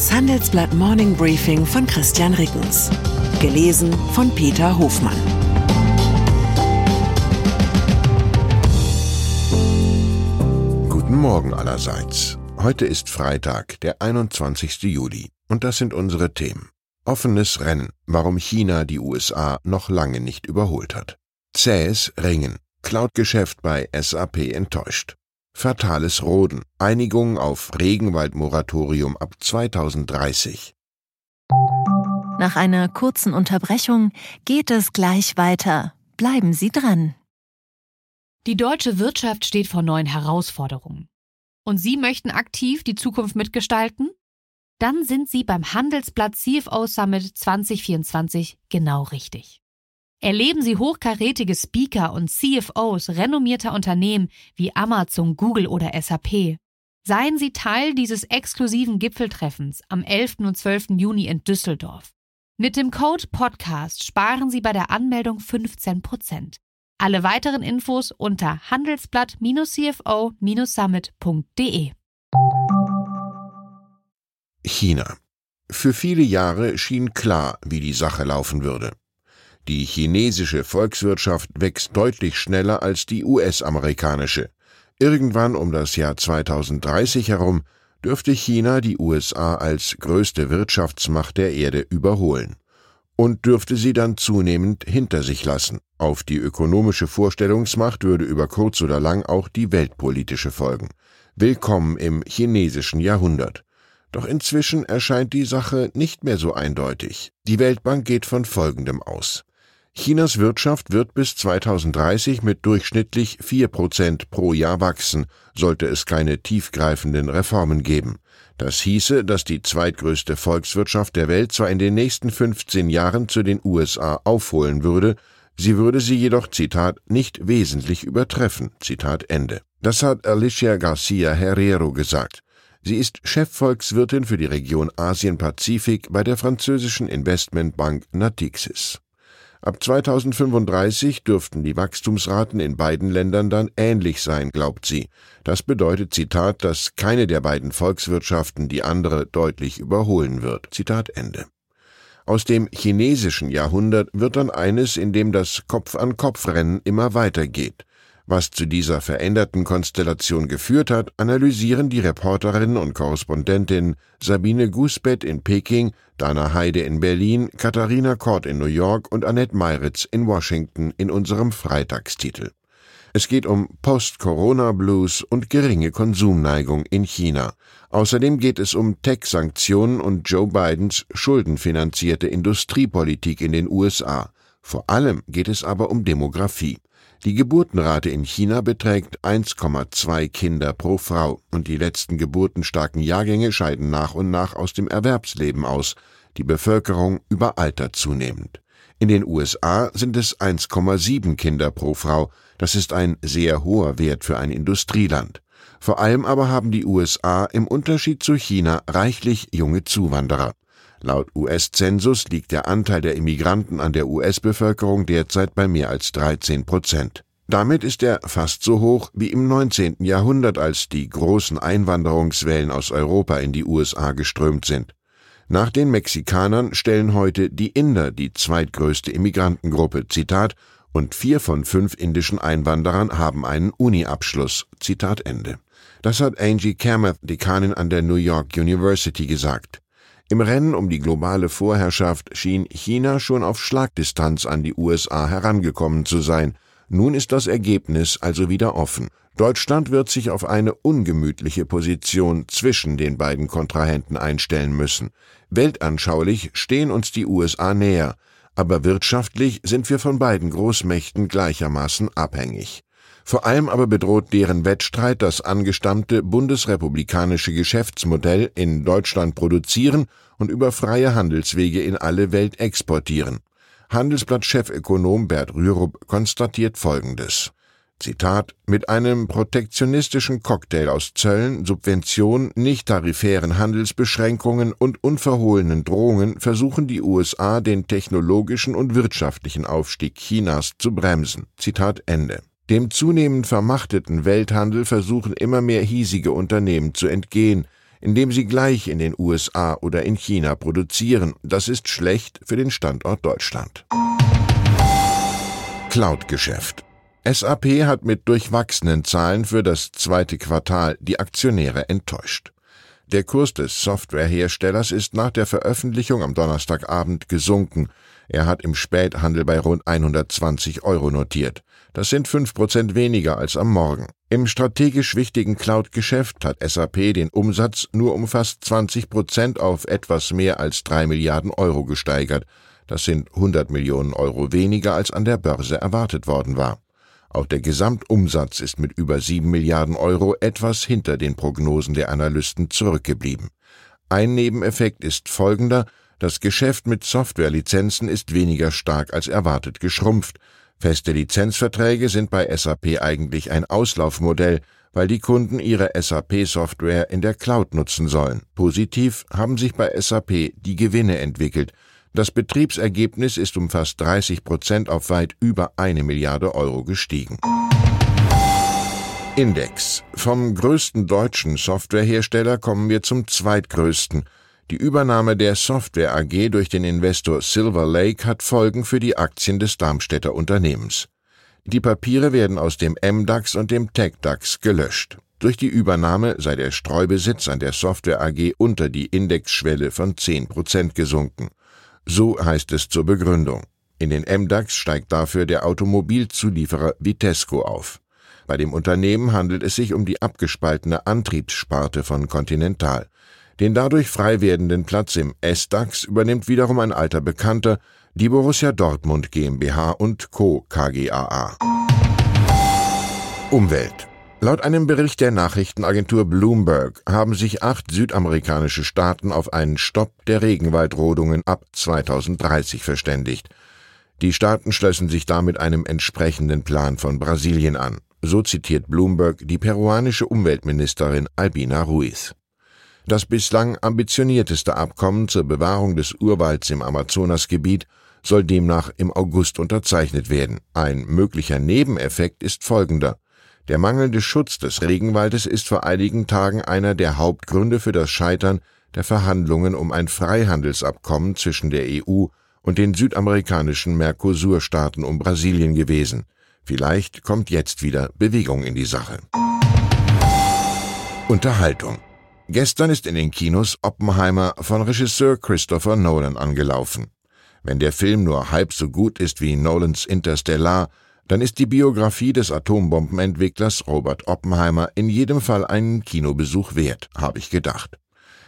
Das Handelsblatt Morning Briefing von Christian Rickens. Gelesen von Peter Hofmann. Guten Morgen allerseits. Heute ist Freitag, der 21. Juli. Und das sind unsere Themen. Offenes Rennen, warum China die USA noch lange nicht überholt hat. Zähes Ringen, Cloud-Geschäft bei SAP enttäuscht. Fatales Roden, Einigung auf Regenwaldmoratorium ab 2030. Nach einer kurzen Unterbrechung geht es gleich weiter. Bleiben Sie dran. Die deutsche Wirtschaft steht vor neuen Herausforderungen. Und Sie möchten aktiv die Zukunft mitgestalten? Dann sind Sie beim Handelsblatt CFO Summit 2024 genau richtig. Erleben Sie hochkarätige Speaker und CFOs renommierter Unternehmen wie Amazon, Google oder SAP. Seien Sie Teil dieses exklusiven Gipfeltreffens am 11. und 12. Juni in Düsseldorf. Mit dem Code Podcast sparen Sie bei der Anmeldung 15% Alle weiteren Infos unter handelsblatt-cfo-summit.de. China. Für viele Jahre schien klar, wie die Sache laufen würde. Die chinesische Volkswirtschaft wächst deutlich schneller als die US-amerikanische. Irgendwann um das Jahr 2030 herum dürfte China die USA als größte Wirtschaftsmacht der Erde überholen und dürfte sie dann zunehmend hinter sich lassen. Auf die ökonomische Vorstellungsmacht würde über kurz oder lang auch die weltpolitische folgen. Willkommen im chinesischen Jahrhundert. Doch inzwischen erscheint die Sache nicht mehr so eindeutig. Die Weltbank geht von Folgendem aus. Chinas Wirtschaft wird bis 2030 mit durchschnittlich 4 Prozent pro Jahr wachsen, sollte es keine tiefgreifenden Reformen geben. Das hieße, dass die zweitgrößte Volkswirtschaft der Welt zwar in den nächsten 15 Jahren zu den USA aufholen würde, sie würde sie jedoch, Zitat, nicht wesentlich übertreffen, Zitat Ende. Das hat Alicia Garcia Herrero gesagt. Sie ist Chefvolkswirtin für die Region Asien-Pazifik bei der französischen Investmentbank Natixis. Ab 2035 dürften die Wachstumsraten in beiden Ländern dann ähnlich sein, glaubt sie. Das bedeutet, Zitat, dass keine der beiden Volkswirtschaften die andere deutlich überholen wird. Zitat Ende. Aus dem chinesischen Jahrhundert wird dann eines, in dem das Kopf-an-Kopf-Rennen immer weitergeht. Was zu dieser veränderten Konstellation geführt hat, analysieren die Reporterin und Korrespondentin Sabine Gusbett in Peking, Dana Heide in Berlin, Katharina Kort in New York und Annette Meiritz in Washington in unserem Freitagstitel. Es geht um Post-Corona-Blues und geringe Konsumneigung in China. Außerdem geht es um Tech-Sanktionen und Joe Bidens schuldenfinanzierte Industriepolitik in den USA. Vor allem geht es aber um Demografie. Die Geburtenrate in China beträgt 1,2 Kinder pro Frau und die letzten geburtenstarken Jahrgänge scheiden nach und nach aus dem Erwerbsleben aus, die Bevölkerung überaltert zunehmend. In den USA sind es 1,7 Kinder pro Frau, das ist ein sehr hoher Wert für ein Industrieland. Vor allem aber haben die USA im Unterschied zu China reichlich junge Zuwanderer. Laut US-Zensus liegt der Anteil der Immigranten an der US-Bevölkerung derzeit bei mehr als 13 Prozent. Damit ist er fast so hoch wie im 19. Jahrhundert, als die großen Einwanderungswellen aus Europa in die USA geströmt sind. Nach den Mexikanern stellen heute die Inder die zweitgrößte Immigrantengruppe, Zitat, und vier von fünf indischen Einwanderern haben einen Uni-Abschluss, Zitat Ende. Das hat Angie Kamath, Dekanin an der New York University, gesagt. Im Rennen um die globale Vorherrschaft schien China schon auf Schlagdistanz an die USA herangekommen zu sein. Nun ist das Ergebnis also wieder offen. Deutschland wird sich auf eine ungemütliche Position zwischen den beiden Kontrahenten einstellen müssen. Weltanschaulich stehen uns die USA näher, aber wirtschaftlich sind wir von beiden Großmächten gleichermaßen abhängig. Vor allem aber bedroht deren Wettstreit das angestammte bundesrepublikanische Geschäftsmodell in Deutschland produzieren und über freie Handelswege in alle Welt exportieren. Handelsblatt-Chefökonom Bert Rürup konstatiert Folgendes. Zitat, mit einem protektionistischen Cocktail aus Zöllen, Subventionen, nicht tarifären Handelsbeschränkungen und unverhohlenen Drohungen versuchen die USA den technologischen und wirtschaftlichen Aufstieg Chinas zu bremsen. Zitat Ende. Dem zunehmend vermachteten Welthandel versuchen immer mehr hiesige Unternehmen zu entgehen. indem sie gleich in den USA oder in China produzieren. Das ist schlecht für den Standort Deutschland. Cloud-Geschäft. SAP hat mit durchwachsenen Zahlen für das zweite Quartal die Aktionäre enttäuscht. Der Kurs des Softwareherstellers ist nach der Veröffentlichung am Donnerstagabend gesunken. Er hat im Späthandel bei rund 120 Euro notiert. Das sind fünf Prozent weniger als am Morgen. Im strategisch wichtigen Cloud-Geschäft hat SAP den Umsatz nur um fast 20 Prozent auf etwas mehr als drei Milliarden Euro gesteigert. Das sind 100 Millionen Euro weniger als an der Börse erwartet worden war. Auch der Gesamtumsatz ist mit über sieben Milliarden Euro etwas hinter den Prognosen der Analysten zurückgeblieben. Ein Nebeneffekt ist folgender, das Geschäft mit Softwarelizenzen ist weniger stark als erwartet geschrumpft. Feste Lizenzverträge sind bei SAP eigentlich ein Auslaufmodell, weil die Kunden ihre SAP-Software in der Cloud nutzen sollen. Positiv haben sich bei SAP die Gewinne entwickelt, das Betriebsergebnis ist um fast 30 Prozent auf weit über eine Milliarde Euro gestiegen. Index. Vom größten deutschen Softwarehersteller kommen wir zum zweitgrößten. Die Übernahme der Software AG durch den Investor Silver Lake hat Folgen für die Aktien des Darmstädter Unternehmens. Die Papiere werden aus dem MDAX und dem TechDAX gelöscht. Durch die Übernahme sei der Streubesitz an der Software AG unter die Indexschwelle von 10 Prozent gesunken. So heißt es zur Begründung. In den MDAX steigt dafür der Automobilzulieferer Vitesco auf. Bei dem Unternehmen handelt es sich um die abgespaltene Antriebssparte von Continental. Den dadurch frei werdenden Platz im S-DAX übernimmt wiederum ein alter Bekannter, die Borussia Dortmund GmbH und Co. KGaA. Umwelt Laut einem Bericht der Nachrichtenagentur Bloomberg haben sich acht südamerikanische Staaten auf einen Stopp der Regenwaldrodungen ab 2030 verständigt. Die Staaten schlössen sich damit einem entsprechenden Plan von Brasilien an. So zitiert Bloomberg die peruanische Umweltministerin Albina Ruiz. Das bislang ambitionierteste Abkommen zur Bewahrung des Urwalds im Amazonasgebiet soll demnach im August unterzeichnet werden. Ein möglicher Nebeneffekt ist folgender. Der mangelnde Schutz des Regenwaldes ist vor einigen Tagen einer der Hauptgründe für das Scheitern der Verhandlungen um ein Freihandelsabkommen zwischen der EU und den südamerikanischen Mercosur-Staaten um Brasilien gewesen. Vielleicht kommt jetzt wieder Bewegung in die Sache. Unterhaltung. Gestern ist in den Kinos Oppenheimer von Regisseur Christopher Nolan angelaufen. Wenn der Film nur halb so gut ist wie Nolans Interstellar, dann ist die Biografie des Atombombenentwicklers Robert Oppenheimer in jedem Fall einen Kinobesuch wert, habe ich gedacht.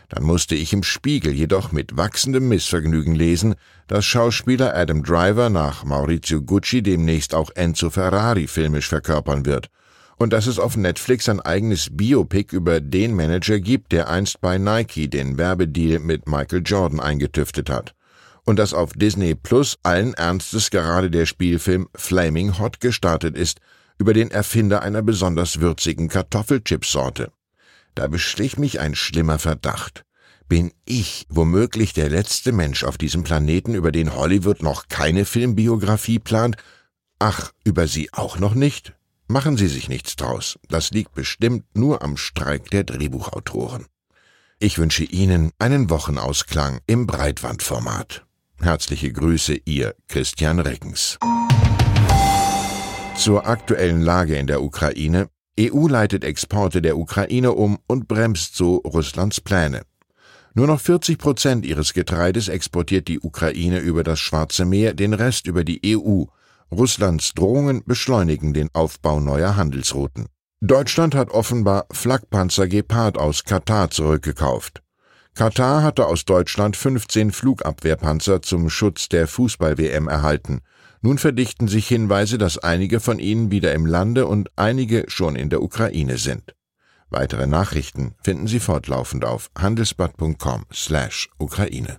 Dann musste ich im Spiegel jedoch mit wachsendem Missvergnügen lesen, dass Schauspieler Adam Driver nach Maurizio Gucci demnächst auch Enzo Ferrari filmisch verkörpern wird und dass es auf Netflix ein eigenes Biopic über den Manager gibt, der einst bei Nike den Werbedeal mit Michael Jordan eingetüftet hat und dass auf Disney Plus allen Ernstes gerade der Spielfilm Flaming Hot gestartet ist, über den Erfinder einer besonders würzigen Kartoffelchipsorte. Da beschlich mich ein schlimmer Verdacht. Bin ich womöglich der letzte Mensch auf diesem Planeten, über den Hollywood noch keine Filmbiografie plant? Ach, über Sie auch noch nicht? Machen Sie sich nichts draus. Das liegt bestimmt nur am Streik der Drehbuchautoren. Ich wünsche Ihnen einen Wochenausklang im Breitwandformat. Herzliche Grüße, Ihr Christian Reckens. Zur aktuellen Lage in der Ukraine. EU leitet Exporte der Ukraine um und bremst so Russlands Pläne. Nur noch 40 Prozent ihres Getreides exportiert die Ukraine über das Schwarze Meer, den Rest über die EU. Russlands Drohungen beschleunigen den Aufbau neuer Handelsrouten. Deutschland hat offenbar Flakpanzer Gepard aus Katar zurückgekauft. Katar hatte aus Deutschland 15 Flugabwehrpanzer zum Schutz der Fußball-WM erhalten. Nun verdichten sich Hinweise, dass einige von ihnen wieder im Lande und einige schon in der Ukraine sind. Weitere Nachrichten finden Sie fortlaufend auf handelsblatt.com/Ukraine.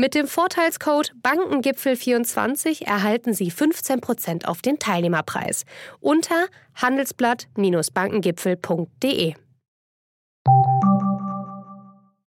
Mit dem Vorteilscode Bankengipfel24 erhalten Sie 15% auf den Teilnehmerpreis unter handelsblatt-bankengipfel.de.